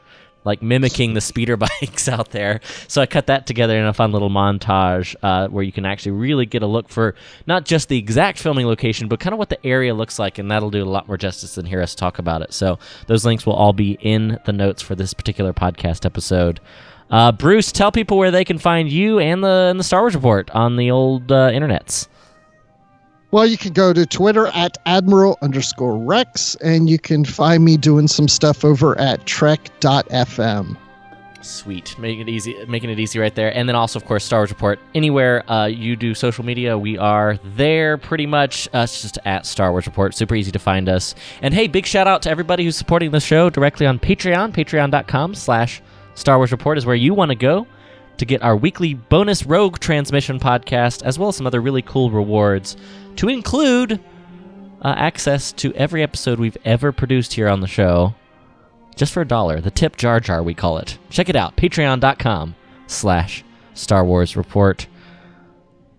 Like mimicking the speeder bikes out there, so I cut that together in a fun little montage uh, where you can actually really get a look for not just the exact filming location, but kind of what the area looks like, and that'll do a lot more justice than hear us talk about it. So those links will all be in the notes for this particular podcast episode. Uh, Bruce, tell people where they can find you and the and the Star Wars Report on the old uh, internets. Well, you can go to Twitter at Admiral underscore Rex, and you can find me doing some stuff over at Trek.fm. Sweet, making it easy, making it easy right there. And then also, of course, Star Wars Report. Anywhere uh, you do social media, we are there pretty much. Uh, it's just at Star Wars Report. Super easy to find us. And hey, big shout out to everybody who's supporting the show directly on Patreon. Patreon.com/slash Star Wars Report is where you want to go to get our weekly bonus Rogue transmission podcast, as well as some other really cool rewards, to include uh, access to every episode we've ever produced here on the show just for a dollar. The tip jar jar, we call it. Check it out. Patreon.com slash Star Wars Report.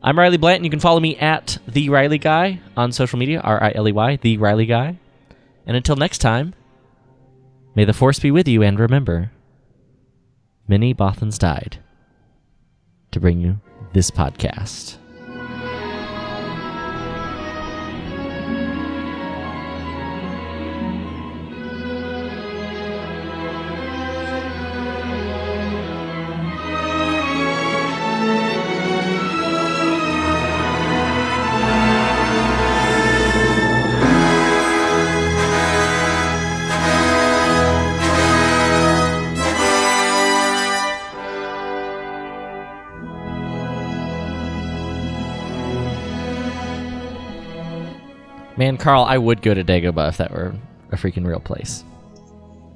I'm Riley Blanton. You can follow me at The Riley Guy on social media, R I L E Y, The Riley Guy. And until next time, may the Force be with you, and remember, many Bothans died to bring you this podcast. Man, Carl, I would go to Dagobah if that were a freaking real place.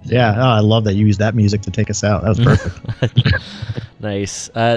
Yeah, oh, I love that you used that music to take us out. That was perfect. nice. Uh,